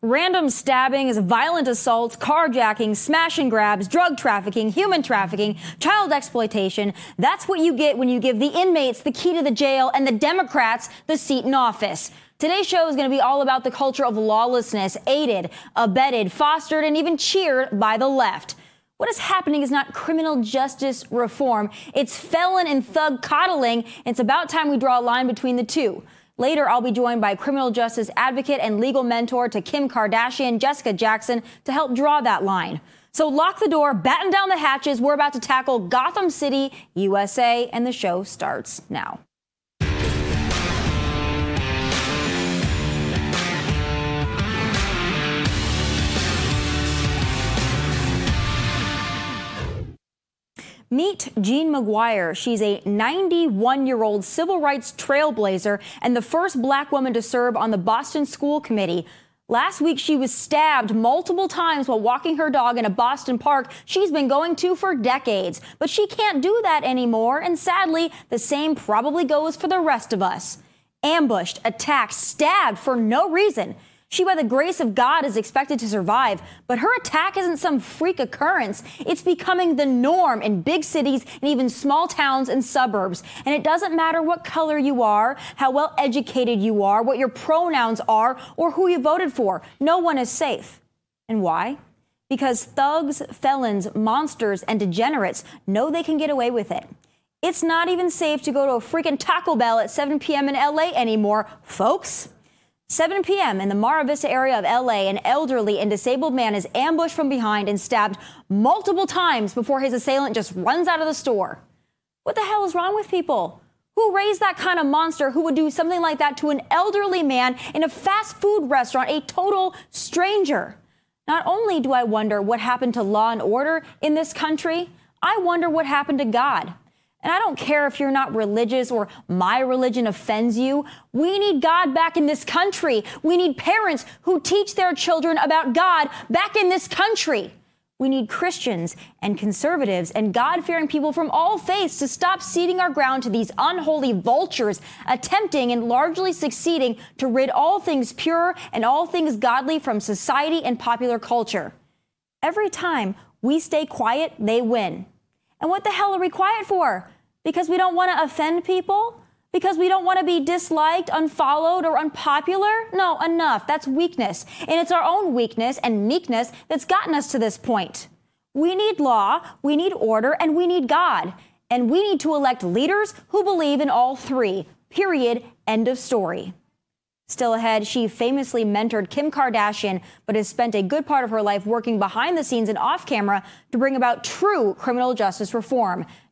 Random stabbings, violent assaults, carjacking, smash and grabs, drug trafficking, human trafficking, child exploitation. That's what you get when you give the inmates the key to the jail and the Democrats the seat in office. Today's show is going to be all about the culture of lawlessness, aided, abetted, fostered, and even cheered by the left. What is happening is not criminal justice reform. It's felon and thug coddling. And it's about time we draw a line between the two. Later, I'll be joined by criminal justice advocate and legal mentor to Kim Kardashian, Jessica Jackson, to help draw that line. So lock the door, batten down the hatches. We're about to tackle Gotham City, USA, and the show starts now. Meet Jean McGuire. She's a 91 year old civil rights trailblazer and the first black woman to serve on the Boston School Committee. Last week, she was stabbed multiple times while walking her dog in a Boston park she's been going to for decades. But she can't do that anymore, and sadly, the same probably goes for the rest of us. Ambushed, attacked, stabbed for no reason. She, by the grace of God, is expected to survive, but her attack isn't some freak occurrence. It's becoming the norm in big cities and even small towns and suburbs. And it doesn't matter what color you are, how well educated you are, what your pronouns are, or who you voted for. No one is safe. And why? Because thugs, felons, monsters, and degenerates know they can get away with it. It's not even safe to go to a freaking Taco Bell at 7 p.m. in LA anymore, folks. 7 p.m. in the Mar Vista area of LA, an elderly and disabled man is ambushed from behind and stabbed multiple times before his assailant just runs out of the store. What the hell is wrong with people? Who raised that kind of monster who would do something like that to an elderly man in a fast food restaurant, a total stranger? Not only do I wonder what happened to law and order in this country, I wonder what happened to God. And I don't care if you're not religious or my religion offends you. We need God back in this country. We need parents who teach their children about God back in this country. We need Christians and conservatives and God fearing people from all faiths to stop ceding our ground to these unholy vultures, attempting and largely succeeding to rid all things pure and all things godly from society and popular culture. Every time we stay quiet, they win. And what the hell are we quiet for? Because we don't want to offend people? Because we don't want to be disliked, unfollowed, or unpopular? No, enough. That's weakness. And it's our own weakness and meekness that's gotten us to this point. We need law, we need order, and we need God. And we need to elect leaders who believe in all three. Period. End of story. Still ahead, she famously mentored Kim Kardashian, but has spent a good part of her life working behind the scenes and off camera to bring about true criminal justice reform.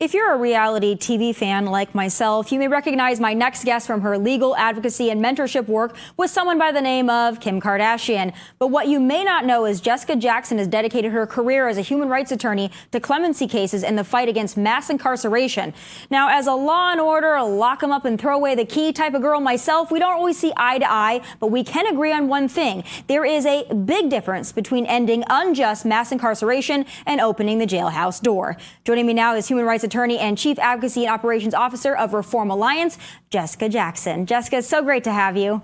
If you're a reality TV fan like myself, you may recognize my next guest from her legal advocacy and mentorship work with someone by the name of Kim Kardashian. But what you may not know is Jessica Jackson has dedicated her career as a human rights attorney to clemency cases in the fight against mass incarceration. Now, as a law and order, lock them up and throw away the key type of girl myself, we don't always see eye to eye, but we can agree on one thing. There is a big difference between ending unjust mass incarceration and opening the jailhouse door. Joining me now is human rights attorney and chief advocacy and operations officer of Reform Alliance, Jessica Jackson. Jessica, it's so great to have you.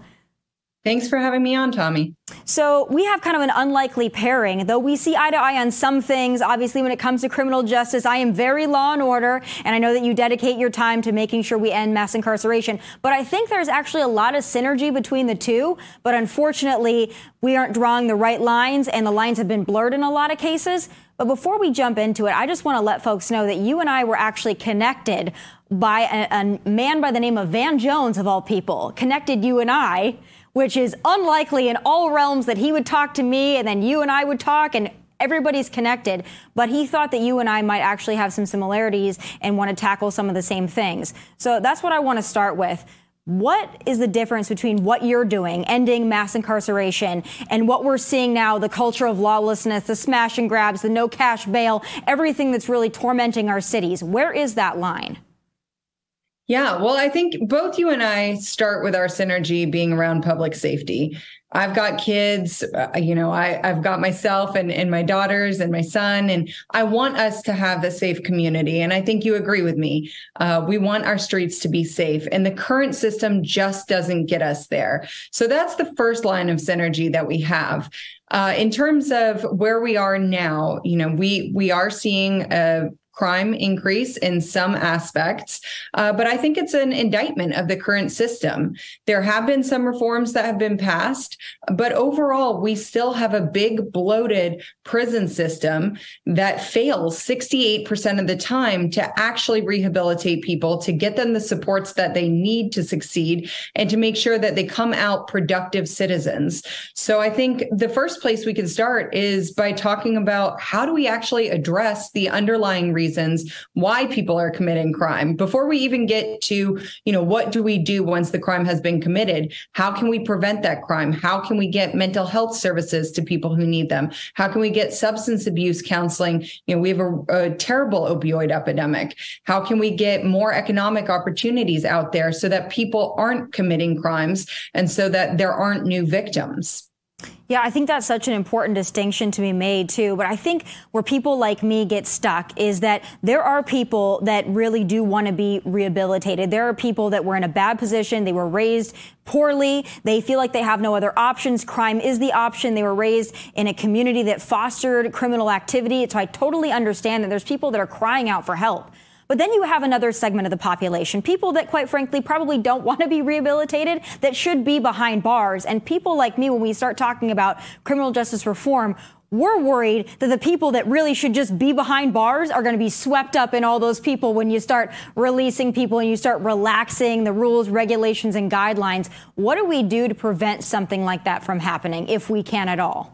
Thanks for having me on, Tomi. So, we have kind of an unlikely pairing, though we see eye to eye on some things. Obviously, when it comes to criminal justice, I am very law and order, and I know that you dedicate your time to making sure we end mass incarceration. But I think there's actually a lot of synergy between the two. But unfortunately, we aren't drawing the right lines, and the lines have been blurred in a lot of cases. But before we jump into it, I just want to let folks know that you and I were actually connected by a, a man by the name of Van Jones, of all people, connected you and I, which is unlikely in all realms that he would talk to me and then you and I would talk and everybody's connected, but he thought that you and I might actually have some similarities and want to tackle some of the same things. So that's what I want to start with. What is the difference between what you're doing, ending mass incarceration, and what we're seeing now, the culture of lawlessness, the smash and grabs, the no cash bail, everything that's really tormenting our cities? Where is that line? Yeah, well, I think both you and I start with our synergy being around public safety. I've got kids, uh, you know, I, I've got myself and, and my daughters and my son, and I want us to have a safe community. And I think you agree with me. Uh, we want our streets to be safe, and the current system just doesn't get us there. So that's the first line of synergy that we have. Uh, in terms of where we are now, you know, we we are seeing a crime increase in some aspects, uh, but I think it's an indictment of the current system. There have been some reforms that have been passed, but overall, we still have a big bloated prison system that fails 68% of the time to actually rehabilitate people, to get them the supports that they need to succeed, and to make sure that they come out productive citizens. So I think the first place we can start is by talking about how do we actually address the underlying reasons reasons why people are committing crime. Before we even get to you know what do we do once the crime has been committed? How can we prevent that crime? How can we get mental health services to people who need them? How can we get substance abuse counseling? You know we have a, a terrible opioid epidemic. How can we get more economic opportunities out there so that people aren't committing crimes and so that there aren't new victims yeah, I think that's such an important distinction to be made too. But I think where people like me get stuck is that there are people that really do want to be rehabilitated. There are people that were in a bad position. They were raised poorly. They feel like they have no other options. Crime is the option. They were raised in a community that fostered criminal activity. So I totally understand that there's people that are crying out for help. But then you have another segment of the population, people that quite frankly probably don't want to be rehabilitated, that should be behind bars. And people like me, when we start talking about criminal justice reform, we're worried that the people that really should just be behind bars are going to be swept up in all those people when you start releasing people and you start relaxing the rules, regulations, and guidelines. What do we do to prevent something like that from happening if we can at all?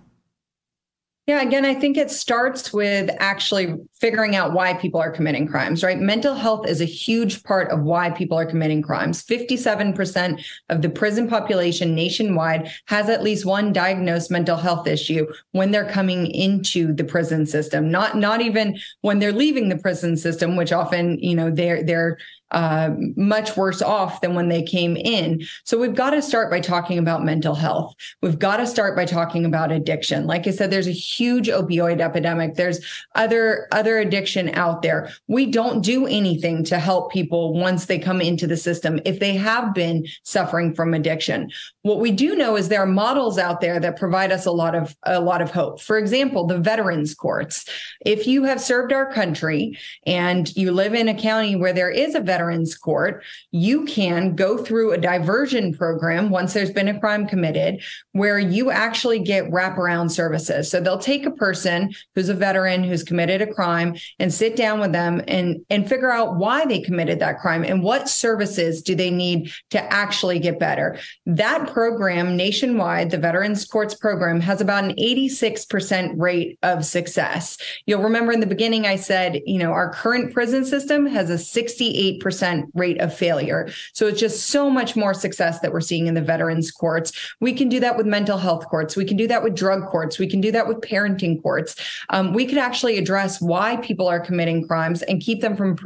Yeah, again, I think it starts with actually figuring out why people are committing crimes, right? Mental health is a huge part of why people are committing crimes. 57% of the prison population nationwide has at least one diagnosed mental health issue when they're coming into the prison system, not not even when they're leaving the prison system, which often, you know, they're they're uh, much worse off than when they came in. So we've got to start by talking about mental health. We've got to start by talking about addiction. Like I said, there's a huge opioid epidemic. There's other other addiction out there. We don't do anything to help people once they come into the system if they have been suffering from addiction. What we do know is there are models out there that provide us a lot of a lot of hope. For example, the veterans courts. If you have served our country and you live in a county where there is a Veterans Court, you can go through a diversion program once there's been a crime committed where you actually get wraparound services. So they'll take a person who's a veteran who's committed a crime and sit down with them and, and figure out why they committed that crime and what services do they need to actually get better. That program nationwide, the Veterans Courts program has about an 86% rate of success. You'll remember in the beginning, I said, you know, our current prison system has a 68% rate of failure. So it's just so much more success that we're seeing in the Veterans Courts. We can do that with mental health courts. We can do that with drug courts. We can do that with parenting courts. Um, we could actually address why people are committing crimes and keep them from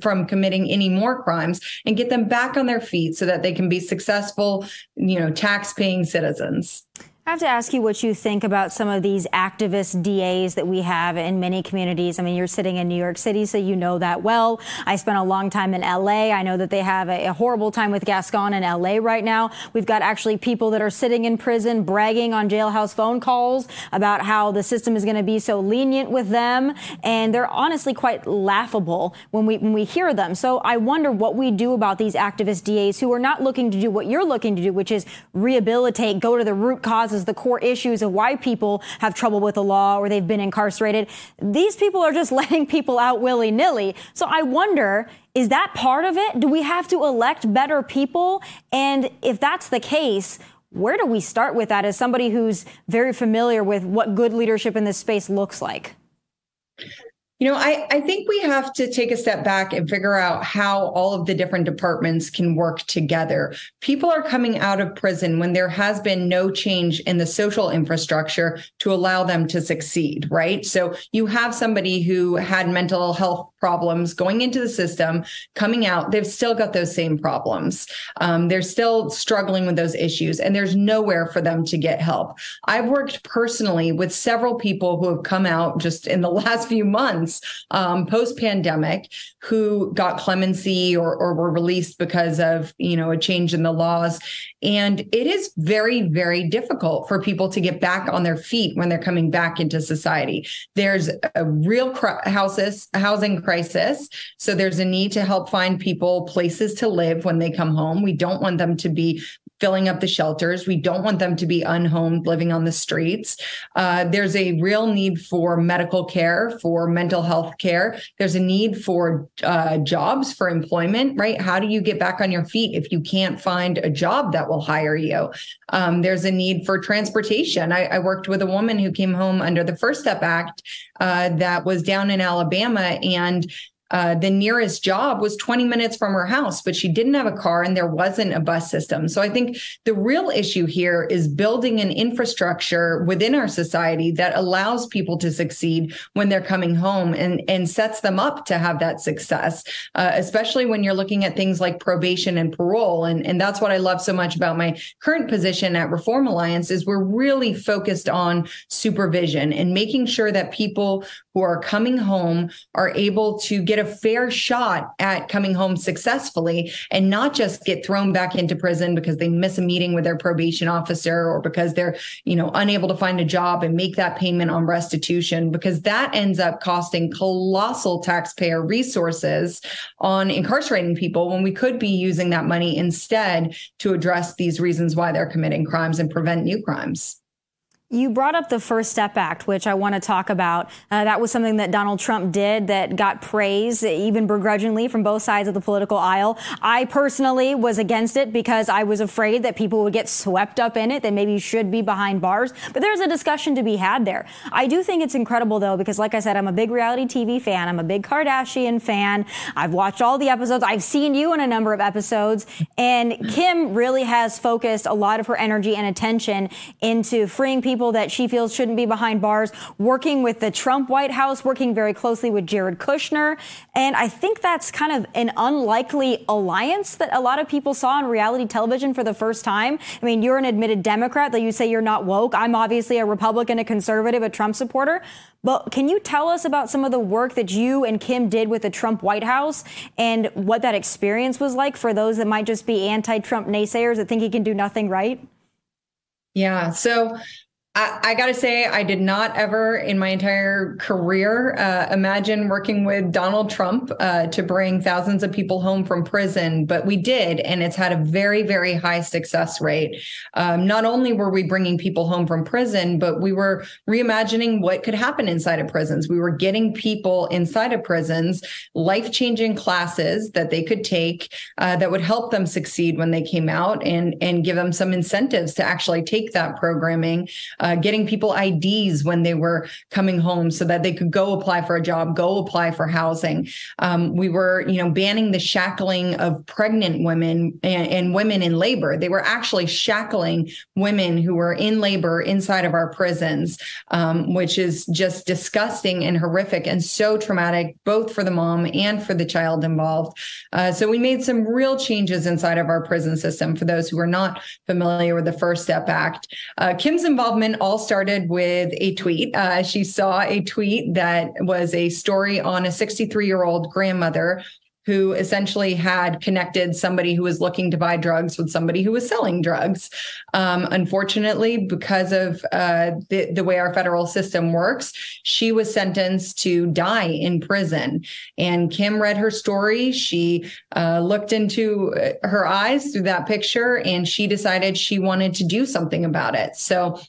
from committing any more crimes and get them back on their feet so that they can be successful, you know, tax-paying citizens. I have to ask you what you think about some of these activist DAs that we have in many communities. I mean, you're sitting in New York City, so you know that well. I spent a long time in LA. I know that they have a, horrible time with Gascon in LA right now. We've got actually people that are sitting in prison bragging on jailhouse phone calls about how the system is going to be so lenient with them. And they're honestly quite laughable when we, when we hear them. So I wonder what we do about these activist DAs who are not looking to do what you're looking to do, which is rehabilitate, go to the root cause causes the core issues of why people have trouble with the law or they've been incarcerated. These people are just letting people out willy nilly. So I wonder, is that part of it? Do we have to elect better people? And if that's the case, where do we start with that as somebody who's very familiar with what good leadership in this space looks like? You know, I, I think we have to take a step back and figure out how all of the different departments can work together. People are coming out of prison when there has been no change in the social infrastructure to allow them to succeed, right? So you have somebody who had mental health problems going into the system, coming out, they've still got those same problems. Um, they're still struggling with those issues, and there's nowhere for them to get help. I've worked personally with several people who have come out just in the last few months um, post pandemic who got clemency or, or were released because of you know a change in the laws and it is very, very difficult for people to get back on their feet when they're coming back into society. There's a real houses, housing crisis. So there's a need to help find people places to live when they come home. We don't want them to be filling up the shelters. We don't want them to be unhomed, living on the streets. Uh, there's a real need for medical care, for mental health care. There's a need for uh, jobs, for employment, right? How do you get back on your feet if you can't find a job that will hire you? Um, there's a need for transportation. I, I, worked with a woman who came home under the First Step Act uh, that was down in Alabama and uh, the nearest job was 20 minutes from her house, but she didn't have a car and there wasn't a bus system. So I think the real issue here is building an infrastructure within our society that allows people to succeed when they're coming home and, and sets them up to have that success, uh, especially when you're looking at things like probation and parole. And, and that's what I love so much about my current position at Reform Alliance is we're really focused on supervision and making sure that people who are coming home are able to get a fair shot at coming home successfully and not just get thrown back into prison because they miss a meeting with their probation officer or because they're, you know, unable to find a job and make that payment on restitution because that ends up costing colossal taxpayer resources on incarcerating people when we could be using that money instead to address these reasons why they're committing crimes and prevent new crimes. You brought up the First Step Act, which I want to talk about. Uh, that was something that Donald Trump did that got praise, even begrudgingly, from both sides of the political aisle. I personally was against it because I was afraid that people would get swept up in it, that maybe should be behind bars. But there's a discussion to be had there. I do think it's incredible, though, because, like I said, I'm a big reality TV fan. I'm a big Kardashian fan. I've watched all the episodes. I've seen you in a number of episodes. And Kim really has focused a lot of her energy and attention into freeing people people that she feels shouldn't be behind bars, working with the Trump White House, working very closely with Jared Kushner. And I think that's kind of an unlikely alliance that a lot of people saw on reality television for the first time. I mean, you're an admitted Democrat, that you say you're not woke. I'm obviously a Republican, a conservative, a Trump supporter. But can you tell us about some of the work that you and Kim did with the Trump White House and what that experience was like for those that might just be anti Trump naysayers that think he can do nothing right? Yeah. So I, I got to say, I did not ever in my entire career uh, imagine working with Donald Trump uh, to bring thousands of people home from prison, but we did. And it's had a very, very high success rate. Um, not only were we bringing people home from prison, but we were reimagining what could happen inside of prisons. We were getting people inside of prisons life changing classes that they could take uh, that would help them succeed when they came out and, and give them some incentives to actually take that programming uh, getting people IDs when they were coming home so that they could go apply for a job, go apply for housing. Um, we were, you know, banning the shackling of pregnant women and, and women in labor. They were actually shackling women who were in labor inside of our prisons, um, which is just disgusting and horrific and so traumatic, both for the mom and for the child involved. Uh, so we made some real changes inside of our prison system for those who are not familiar with the First Step Act. Uh, Kim's involvement all started with a tweet. Uh, she saw a tweet that was a story on a 63 year old grandmother who essentially had connected somebody who was looking to buy drugs with somebody who was selling drugs. Um, unfortunately, because of uh, the, the way our federal system works, she was sentenced to die in prison. And Kim read her story. She uh, looked into uh, her eyes through that picture and she decided she wanted to do something about it. So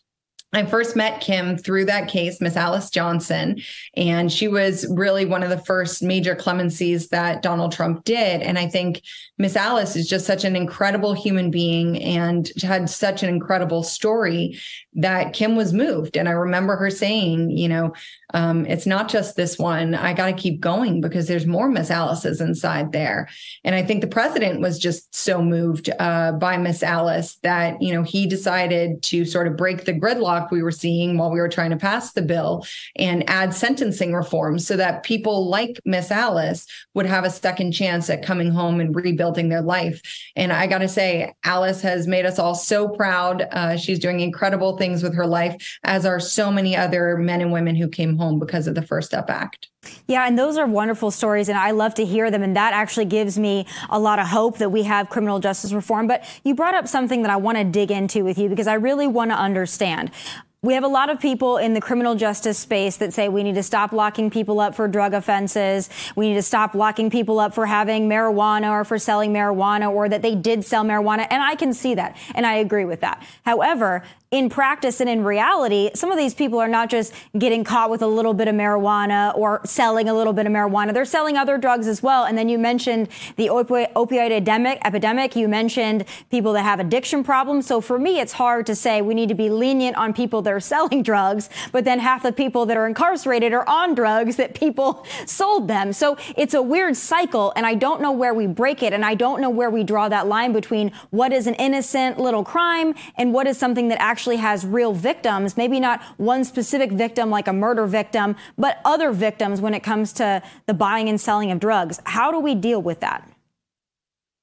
I first met Kim through that case, Miss Alice Johnson, and she was really one of the first major clemencies that Donald Trump did. And I think Miss Alice is just such an incredible human being and had such an incredible story that Kim was moved. And I remember her saying, you know, um, it's not just this one. I got to keep going because there's more Miss Alice's inside there. And I think the president was just so moved uh, by Miss Alice that, you know, he decided to sort of break the gridlock we were seeing while we were trying to pass the bill and add sentencing reforms so that people like Miss Alice would have a second chance at coming home and rebuilding their life. And I got to say, Alice has made us all so proud. Uh, she's doing incredible things with her life, as are so many other men and women who came home because of the First Step Act. Yeah, and those are wonderful stories, and I love to hear them. And that actually gives me a lot of hope that we have criminal justice reform. But you brought up something that I want to dig into with you because I really want to understand. We have a lot of people in the criminal justice space that say we need to stop locking people up for drug offenses. We need to stop locking people up for having marijuana or for selling marijuana or that they did sell marijuana. And I can see that. And I agree with that. However, in practice and in reality, some of these people are not just getting caught with a little bit of marijuana or selling a little bit of marijuana. They're selling other drugs as well. And then you mentioned the opioid, epidemic, epidemic. You mentioned people that have addiction problems. So for me, it's hard to say we need to be lenient on people that are selling drugs, but then half the people that are incarcerated are on drugs that people sold them. So it's a weird cycle. And I don't know where we break it. And I don't know where we draw that line between what is an innocent little crime and what is something that actually actually has real victims, maybe not one specific victim like a murder victim, but other victims when it comes to the buying and selling of drugs. How do we deal with that?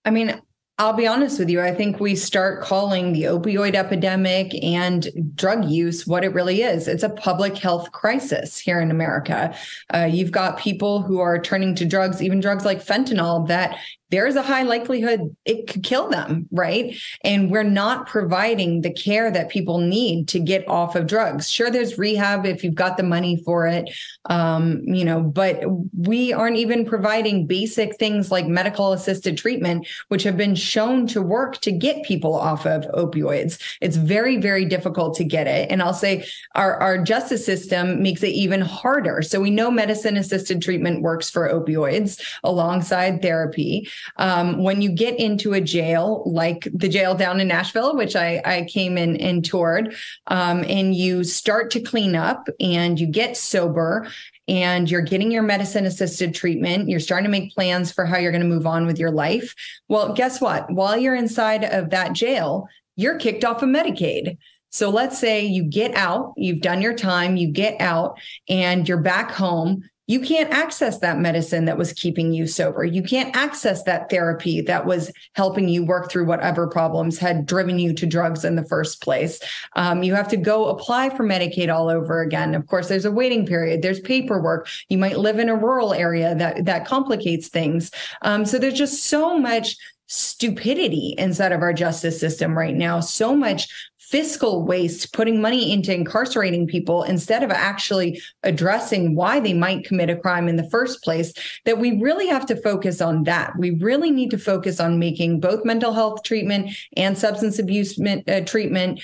I mean, I'll be honest with you. I think we start calling the opioid epidemic and drug use what it really is. It's a public health crisis here in America. Uh, you've got people who are turning to drugs, even drugs like fentanyl, that there's a high likelihood it could kill them, right? And we're not providing the care that people need to get off of drugs. Sure, there's rehab if you've got the money for it, um, you know, but we aren't even providing basic things like medical assisted treatment, which have been shown to work to get people off of opioids. It's very, very difficult to get it. And I'll say our, our justice system makes it even harder. So we know medicine assisted treatment works for opioids alongside therapy. Um, when you get into a jail like the jail down in Nashville, which I, I came in and toured, um, and you start to clean up and you get sober and you're getting your medicine assisted treatment, you're starting to make plans for how you're going to move on with your life. Well, guess what? While you're inside of that jail, you're kicked off of Medicaid. So let's say you get out, you've done your time, you get out, and you're back home you can't access that medicine that was keeping you sober. You can't access that therapy that was helping you work through whatever problems had driven you to drugs in the first place. Um, you have to go apply for Medicaid all over again. Of course, there's a waiting period. There's paperwork. You might live in a rural area that that complicates things. Um, so there's just so much stupidity inside of our justice system right now. So much fiscal waste, putting money into incarcerating people instead of actually addressing why they might commit a crime in the first place, that we really have to focus on that. We really need to focus on making both mental health treatment and substance abuse uh, treatment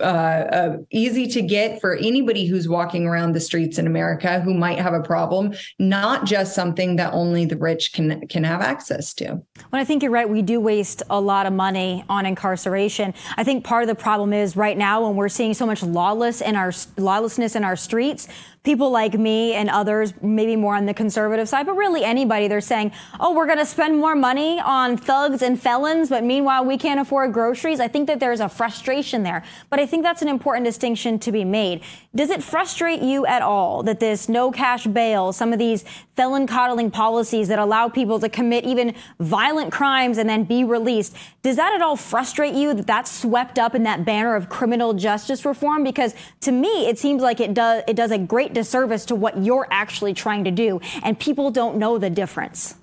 uh, uh, easy to get for anybody who's walking around the streets in America who might have a problem, not just something that only the rich can can have access to. Well, I think you're right. We do waste a lot of money on incarceration. I think part of the problem is right now when we're seeing so much lawless in our lawlessness in our streets, people like me and others, maybe more on the conservative side, but really anybody, they're saying, oh, we're going to spend more money on thugs and felons, but meanwhile, we can't afford groceries. I think that there's a frustration there. But I think that's an important distinction to be made. Does it frustrate you at all that this no cash bail, some of these felon coddling policies that allow people to commit even violent crimes and then be released, does that at all frustrate you that that's swept up in that banner of criminal justice reform? Because to me, it seems like it does, it does a great disservice to what you're actually trying to do, and people don't know the difference.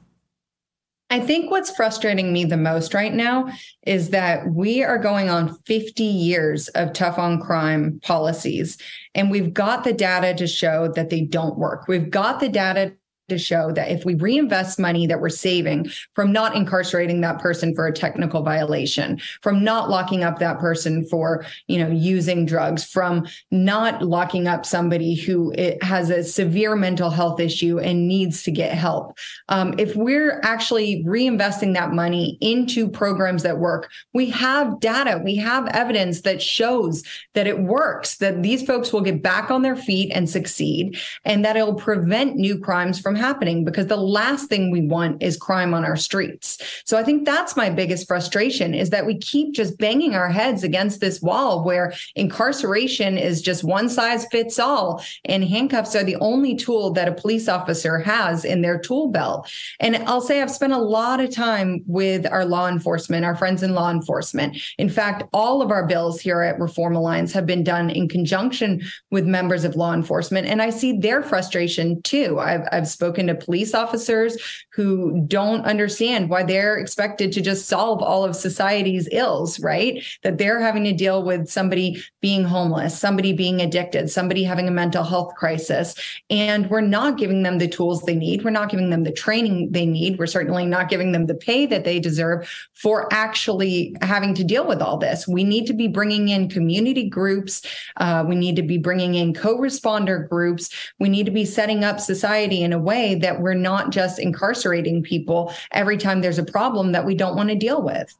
I think what's frustrating me the most right now is that we are going on 50 years of tough on crime policies, and we've got the data to show that they don't work. We've got the data to show that if we reinvest money that we're saving from not incarcerating that person for a technical violation, from not locking up that person for, you know, using drugs, from not locking up somebody who has a severe mental health issue and needs to get help. Um, if we're actually reinvesting that money into programs that work, we have data, we have evidence that shows that it works, that these folks will get back on their feet and succeed, and that it'll prevent new crimes from happening because the last thing we want is crime on our streets. So I think that's my biggest frustration is that we keep just banging our heads against this wall where incarceration is just one size fits all and handcuffs are the only tool that a police officer has in their tool belt. And I'll say I've spent a lot of time with our law enforcement, our friends in law enforcement. In fact, all of our bills here at Reform Alliance have been done in conjunction with members of law enforcement. And I see their frustration too. I've, I've spoken spoken to police officers who don't understand why they're expected to just solve all of society's ills, right? That they're having to deal with somebody being homeless, somebody being addicted, somebody having a mental health crisis. And we're not giving them the tools they need. We're not giving them the training they need. We're certainly not giving them the pay that they deserve for actually having to deal with all this. We need to be bringing in community groups. Uh, we need to be bringing in co responder groups. We need to be setting up society in a way way that we're not just incarcerating people every time there's a problem that we don't want to deal with.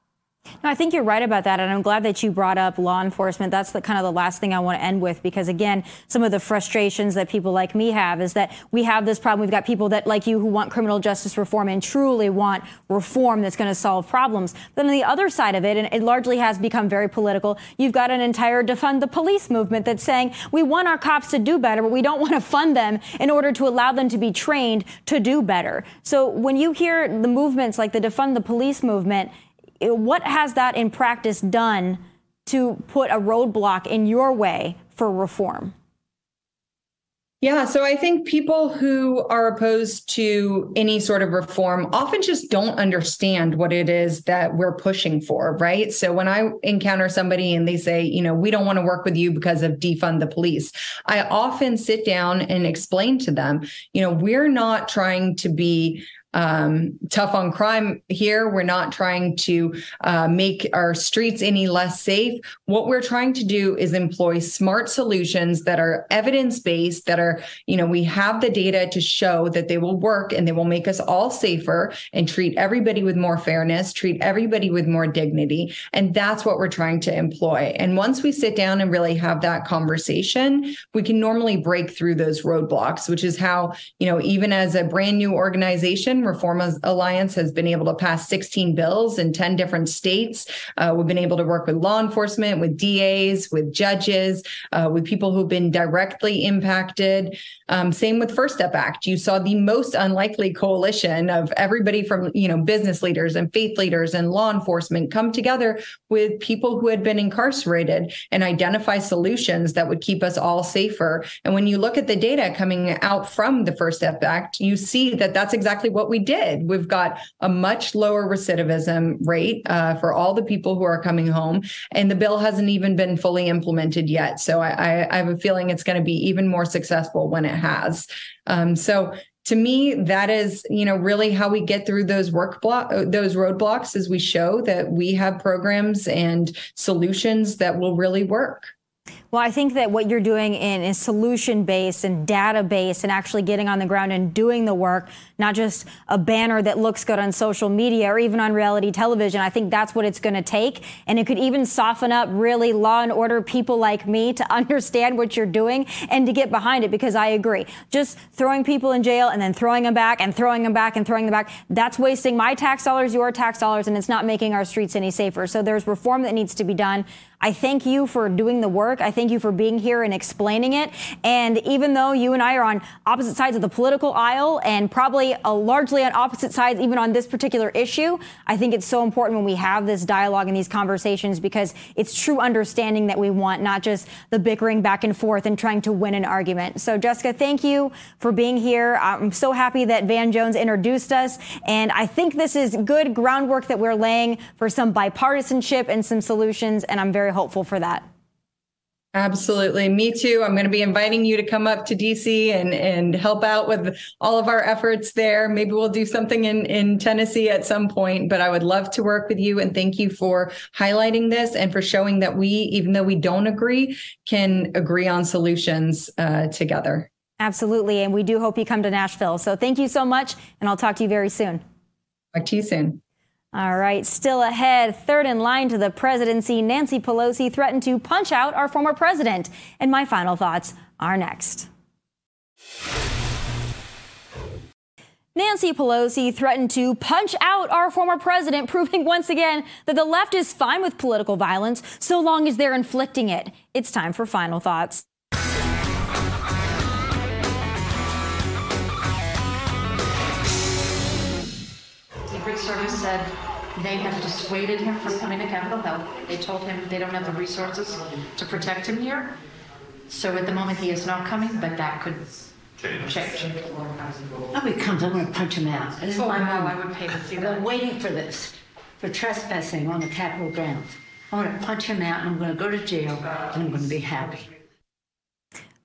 No, I think you're right about that, and I'm glad that you brought up law enforcement. That's the kind of the last thing I want to end with, because again, some of the frustrations that people like me have is that we have this problem. We've got people that, like you, who want criminal justice reform and truly want reform that's going to solve problems. But on the other side of it, and it largely has become very political, you've got an entire defund the police movement that's saying we want our cops to do better, but we don't want to fund them in order to allow them to be trained to do better. So when you hear the movements like the defund the police movement, what has that in practice done to put a roadblock in your way for reform? Yeah, so I think people who are opposed to any sort of reform often just don't understand what it is that we're pushing for, right? So when I encounter somebody and they say, you know, we don't want to work with you because of defund the police, I often sit down and explain to them, you know, we're not trying to be um, tough on crime here. We're not trying to uh, make our streets any less safe. What we're trying to do is employ smart solutions that are evidence based, that are, you know, we have the data to show that they will work and they will make us all safer and treat everybody with more fairness, treat everybody with more dignity. And that's what we're trying to employ. And once we sit down and really have that conversation, we can normally break through those roadblocks, which is how, you know, even as a brand new organization, Reform Alliance has been able to pass 16 bills in 10 different states. Uh, we've been able to work with law enforcement, with DAs, with judges, uh, with people who've been directly impacted. Um, same with First Step Act. You saw the most unlikely coalition of everybody from you know business leaders and faith leaders and law enforcement come together with people who had been incarcerated and identify solutions that would keep us all safer. And when you look at the data coming out from the First Step Act, you see that that's exactly what we did. We've got a much lower recidivism rate uh, for all the people who are coming home, and the bill hasn't even been fully implemented yet. So I, I have a feeling it's going to be even more successful when it has. Um, so to me that is you know really how we get through those work block those roadblocks is we show that we have programs and solutions that will really work well, I think that what you're doing in is solution based and data based and actually getting on the ground and doing the work, not just a banner that looks good on social media or even on reality television. I think that's what it's going to take. And it could even soften up really law and order people like me to understand what you're doing and to get behind it because I agree. Just throwing people in jail and then throwing them back and throwing them back and throwing them back, that's wasting my tax dollars, your tax dollars, and it's not making our streets any safer. So there's reform that needs to be done. I thank you for doing the work. I thank you for being here and explaining it. And even though you and I are on opposite sides of the political aisle and probably uh, largely on opposite sides, even on this particular issue, I think it's so important when we have this dialogue and these conversations because it's true understanding that we want, not just the bickering back and forth and trying to win an argument. So, Jessica, thank you for being here. I'm so happy that Van Jones introduced us. And I think this is good groundwork that we're laying for some bipartisanship and some solutions. And I'm very very hopeful for that. Absolutely. Me too. I'm going to be inviting you to come up to DC and, and help out with all of our efforts there. Maybe we'll do something in, in Tennessee at some point, but I would love to work with you. And thank you for highlighting this and for showing that we, even though we don't agree, can agree on solutions uh, together. Absolutely. And we do hope you come to Nashville. So thank you so much. And I'll talk to you very soon. Talk to you soon. All right, still ahead, third in line to the presidency, Nancy Pelosi threatened to punch out our former president. And my final thoughts are next. Nancy Pelosi threatened to punch out our former president, proving once again that the left is fine with political violence so long as they're inflicting it. It's time for final thoughts. Service said they have dissuaded him from coming to Capitol Hill. They told him they don't have the resources to protect him here. So at the moment, he is not coming, but that could change. Oh, he comes, I'm gonna punch him out. This is my mom. I would pay to see I've that. been waiting for this, for trespassing on the Capitol grounds. I'm gonna punch him out, and I'm gonna go to jail, and I'm gonna be happy.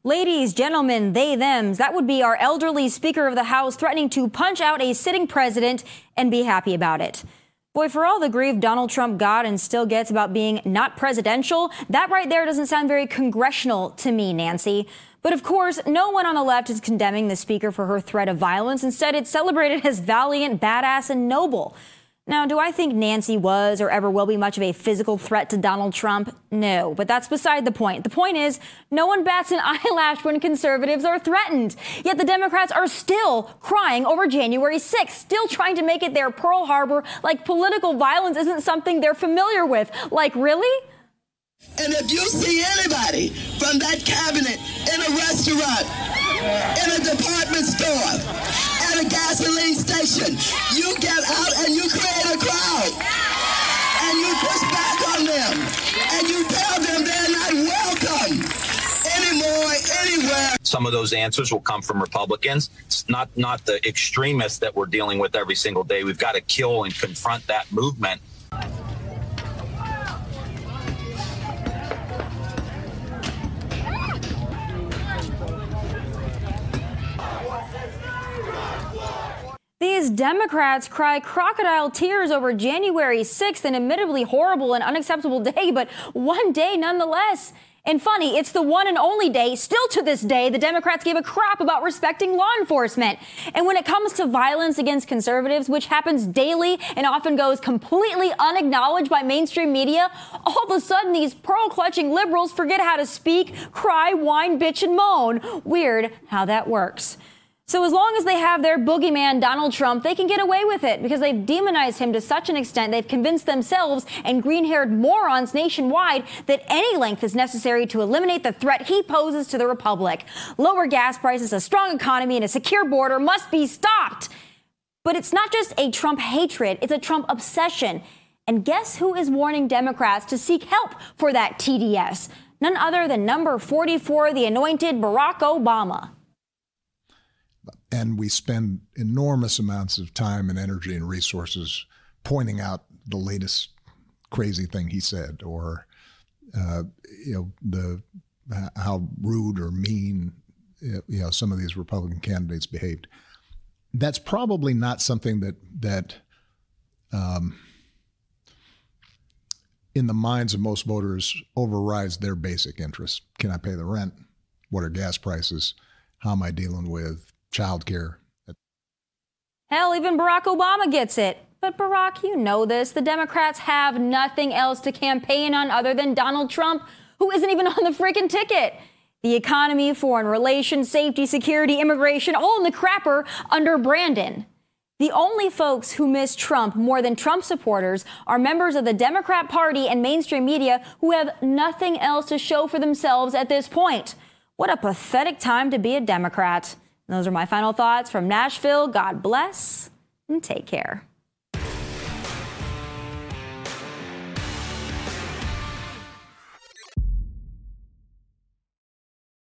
Ladies, gentlemen, they, thems, that would be our elderly Speaker of the House threatening to punch out a sitting president and be happy about it. Boy, for all the grief Donald Trump got and still gets about being not presidential, that right there doesn't sound very congressional to me, Nancy. But of course, no one on the left is condemning the speaker for her threat of violence. Instead, it's celebrated as valiant, badass, and noble. Now, do I think Nancy was or ever will be much of a physical threat to Donald Trump? No, but that's beside the point. The point is, no one bats an eyelash when conservatives are threatened. Yet the Democrats are still crying over January 6th, still trying to make it their Pearl Harbor like political violence isn't something they're familiar with. Like, really? And if you see anybody from that cabinet in a restaurant, in a department store, at a gasoline station, you get out and you create a crowd. And you push back on them. And you tell them they're not welcome anymore, anywhere. Some of those answers will come from Republicans. It's not not the extremists that we're dealing with every single day. We've got to kill and confront that movement. These Democrats cry crocodile tears over January 6th, an admittedly horrible and unacceptable day, but one day nonetheless. And funny, it's the one and only day, still to this day, the Democrats gave a crap about respecting law enforcement. And when it comes to violence against conservatives, which happens daily and often goes completely unacknowledged by mainstream media, all of a sudden these pearl clutching liberals forget how to speak, cry, whine, bitch, and moan. Weird how that works. So as long as they have their boogeyman Donald Trump, they can get away with it because they've demonized him to such an extent they've convinced themselves and green-haired morons nationwide that any length is necessary to eliminate the threat he poses to the republic. Lower gas prices, a strong economy, and a secure border must be stopped. But it's not just a Trump hatred, it's a Trump obsession. And guess who is warning Democrats to seek help for that TDS? None other than number 44, the anointed Barack Obama and we spend enormous amounts of time and energy and resources pointing out the latest crazy thing he said or uh, you know the how rude or mean you know some of these Republican candidates behaved. That's probably not something that that um, in the minds of most voters overrides their basic interests. Can I pay the rent? What are gas prices? How am I dealing with childcare? Hell, even Barack Obama gets it. But Barack, you know this. The Democrats have nothing else to campaign on other than Donald Trump, who isn't even on the freaking ticket. The economy, foreign relations, safety, security, immigration, all in the crapper under Brandon. The only folks who miss Trump more than Trump supporters are members of the Democrat Party and mainstream media who have nothing else to show for themselves at this point. What a pathetic time to be a Democrat. Those are my final thoughts from Nashville. God bless and take care.